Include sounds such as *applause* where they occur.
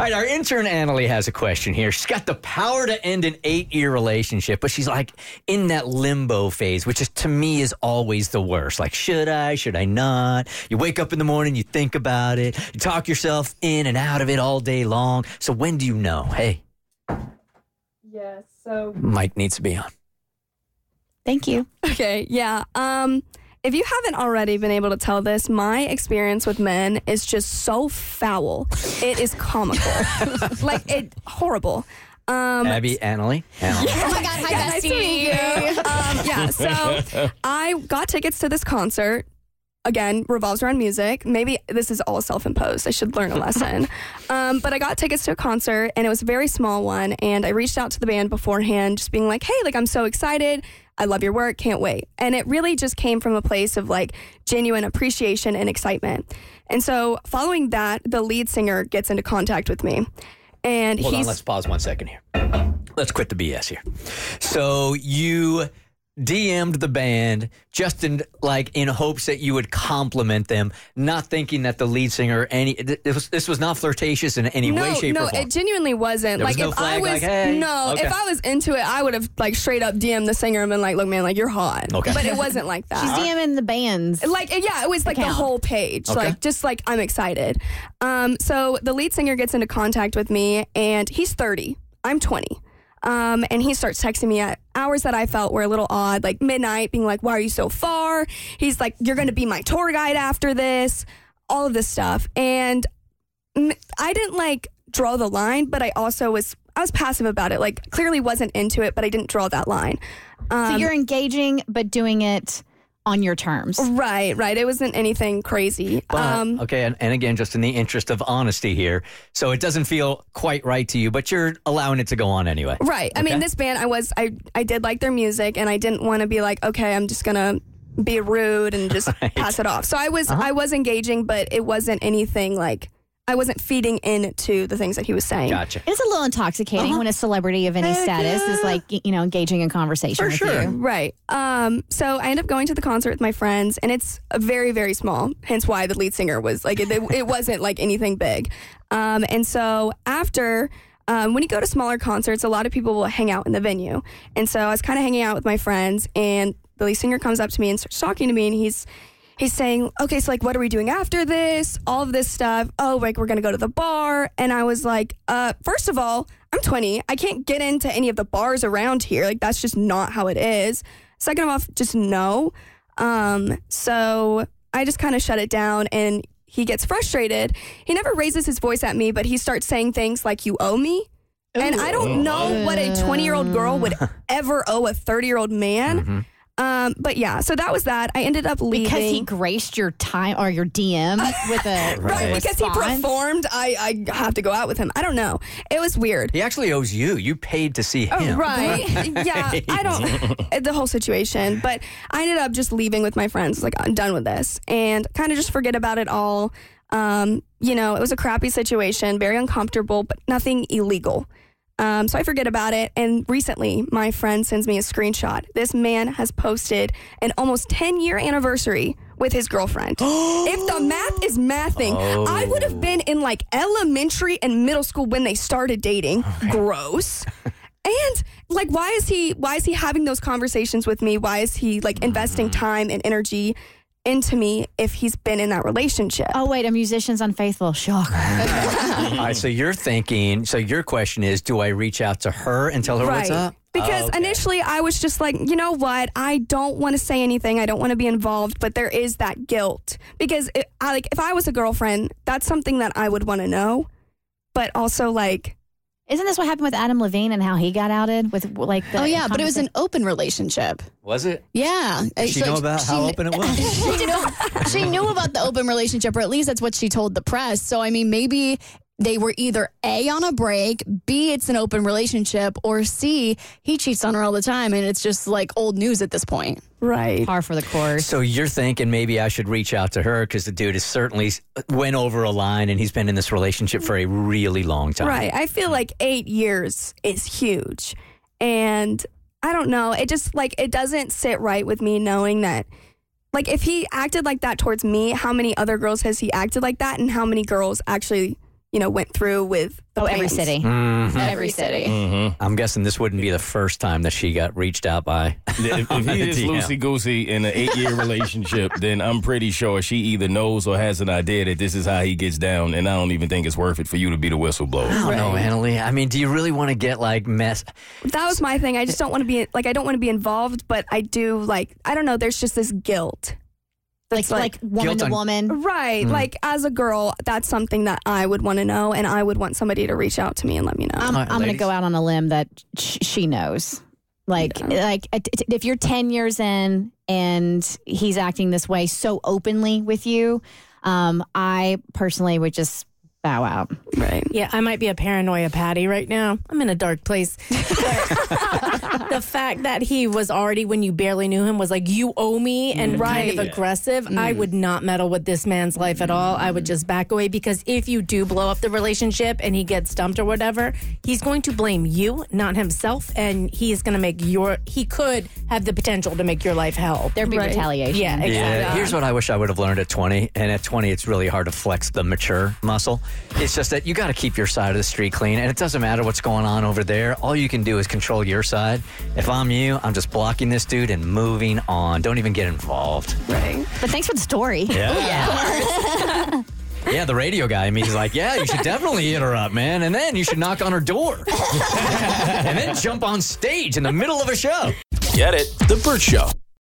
All right, our intern Annalie has a question here. She's got the power to end an eight-year relationship, but she's like in that limbo phase, which is to me is always the worst. Like, should I? Should I not? You wake up in the morning, you think about it, you talk yourself in and out of it all day long. So when do you know? Hey, Yeah, so Mike needs to be on. Thank you. *laughs* okay, yeah. Um if you haven't already been able to tell this, my experience with men is just so foul. It is comical. *laughs* like it horrible. Um Abby, Annalie, Annalie. Oh my God, hi, yeah, nice to meet you. um, yeah, so I got tickets to this concert. Again, revolves around music. Maybe this is all self imposed. I should learn a lesson. *laughs* um, but I got tickets to a concert and it was a very small one. And I reached out to the band beforehand, just being like, hey, like, I'm so excited. I love your work. Can't wait. And it really just came from a place of like genuine appreciation and excitement. And so following that, the lead singer gets into contact with me. And he Hold on, let's pause one second here. Let's quit the BS here. So you DM'd the band just in like in hopes that you would compliment them, not thinking that the lead singer any this was, this was not flirtatious in any no, way, shape, no, or form. No, it genuinely wasn't. There was like no if flag, I was like, hey. no, Okay. if I was into it, I would have like straight up DM'd the singer and been like, "Look, man, like you're hot." Okay. but it wasn't like *laughs* that. She's DMing the bands. like yeah, it was like the Account. whole page, Okay. like just like I'm excited. Um, so the lead singer gets into contact with me, and he's 30. I'm 20. Um, and he starts texting me at hours that I felt were a little odd, like midnight, being like, "Why are you so far?" He's like, "You're going to be my tour guide after this." All of this stuff, and I didn't like draw the line, but I also was I was passive about it. Like clearly wasn't into it, but I didn't draw that line. Um, so you're engaging, but doing it on your terms. right, right. It wasn't anything crazy. But, um, okay, and, and again, just in the interest of honesty here, so it doesn't feel quite right to you, but you're allowing it to go on anyway. Right. I mean, this band, I was, I, I did like their music, and I didn't want to be like, okay, I'm just gonna be rude and just *laughs* pass it off. So I was, Uh-huh. I was engaging, but it wasn't anything like I wasn't feeding into the things that he was saying. Gotcha. It's a little intoxicating when a celebrity of any Heck status is like, you know, engaging in conversation For with sure. you. Right. Um. So I end up going to the concert with my friends, and it's very, very small. Hence why the lead singer was like, it, it wasn't like anything big. Um. And so after. Um, when you go to smaller concerts, a lot of people will hang out in the venue. And so I was kind of hanging out with my friends, and the lead singer comes up to me and starts talking to me, and he's he's saying, "Okay, so like, what are we doing after this? All of this stuff. Oh, like we're gonna go to the bar." And I was like, "Uh, first of all, I'm 20. I can't get into any of the bars around here. Like, that's just not how it is. Second of all, just no. Um, so I just kind of shut it down, and he gets frustrated. He never raises his voice at me, but he starts saying things like, "You owe me." And I don't know what a 20 year old girl would *laughs* ever owe a 30 year old man. Mm-hmm. Um, but yeah, so that was that. I ended up leaving. Because he graced your time or your DM *laughs* with a Right, Right. because he performed, I, I have to go out with him. I don't know. It was weird. He actually owes you. You paid to see Oh, him. right. *laughs* yeah, I don't, *laughs* the whole situation. But I ended up just leaving with my friends. Like, I'm done with this. And kind of just forget about it all. Um, you know, it was a crappy situation, very uncomfortable, but nothing illegal. Um, so I forget about it. And recently, my friend sends me a screenshot. This man has posted an almost 10 year anniversary with his girlfriend. *gasps* if the math is mathing, I would have been in like elementary and middle school when they started dating. *laughs* Gross. And like, why is he? Why is he having those conversations with me? Why is he like investing time and energy into me if he's been in that relationship? Oh, wait, a musician's unfaithful. Shocker. All right, so you're thinking, so your question is, do I reach out to her and tell her what's up? Because Okay. initially I was just like, you know what? I don't want to say anything. I don't want to be involved, but there is that guilt. Because it, I like if I was a girlfriend, that's something that I would want to know. But also like Isn't this what happened with Adam Levine and how he got outed with like the Oh yeah, but it was an open relationship. Was it? Yeah. Did she So know about how open it *laughs* was? she, knew, she knew about the open relationship, or at least that's what she told the press. So I mean, maybe they were either A, on a break, B, it's an open relationship, or C, he cheats on her all the time and it's just like old news at this point. Right. Par for the course. So you're thinking maybe I should reach out to her because the dude has certainly went over a line and he's been in this relationship for a really long time. Right. I feel like eight years is huge. And I don't know. It just like, it doesn't sit right with me knowing that, like, if he acted like that towards me, how many other girls has he acted like that? And how many girls actually, you know, went through with the oh, every plans? city. Mm-hmm. Every city. I'm guessing this wouldn't be the first time that she got reached out by. If, if *laughs* he is loosey goosey in an eight year relationship, then I'm pretty sure she either knows or has an idea that this is how he gets down, and I don't even think it's worth it for you to be the whistleblower. I don't know, Annalie. I mean, do you really want to get like mess? That was my thing. I just don't want to be, like, I don't want to be involved, but I do, like, I don't know. There's just this guilt. Like, That's like woman to on- woman. Right. Mm. Like, as a girl, that's something that I would want to know, and I would want somebody to reach out to me and let me know. I'm, All right, I'm going to go out on a limb that sh- she knows. Like, Yeah. like if you're 10 years in and he's acting this way so openly with you, um, I personally would just bow out. right. Yeah, I might be a paranoia patty right now. I'm in a dark place. *laughs* The fact that he was already, when you barely knew him, was like, you owe me and mm. kind of Right. aggressive, I mm. would not meddle with this man's life at all. I would just back away because if you do blow up the relationship and he gets dumped or whatever, he's going to blame you, not himself. And he's going to make your, he could have the potential to make your life hell. There'd be Right. retaliation. Yeah, exactly. Yeah, here's what I wish I would have learned at 20. And at 20, it's really hard to flex the mature muscle. It's just that you got to keep your side of the street clean. And it doesn't matter what's going on over there. All you can do is control your side. If I'm you, I'm just blocking this dude and moving on. Don't even get involved. Right. But thanks for the story. Yeah. Yeah, *laughs* *laughs* Yeah, the radio guy. I mean, he's like, yeah, you should definitely hit her up, man. And then you should knock on her door. *laughs* and then jump on stage in the middle of a show. Get it? The Bert Show.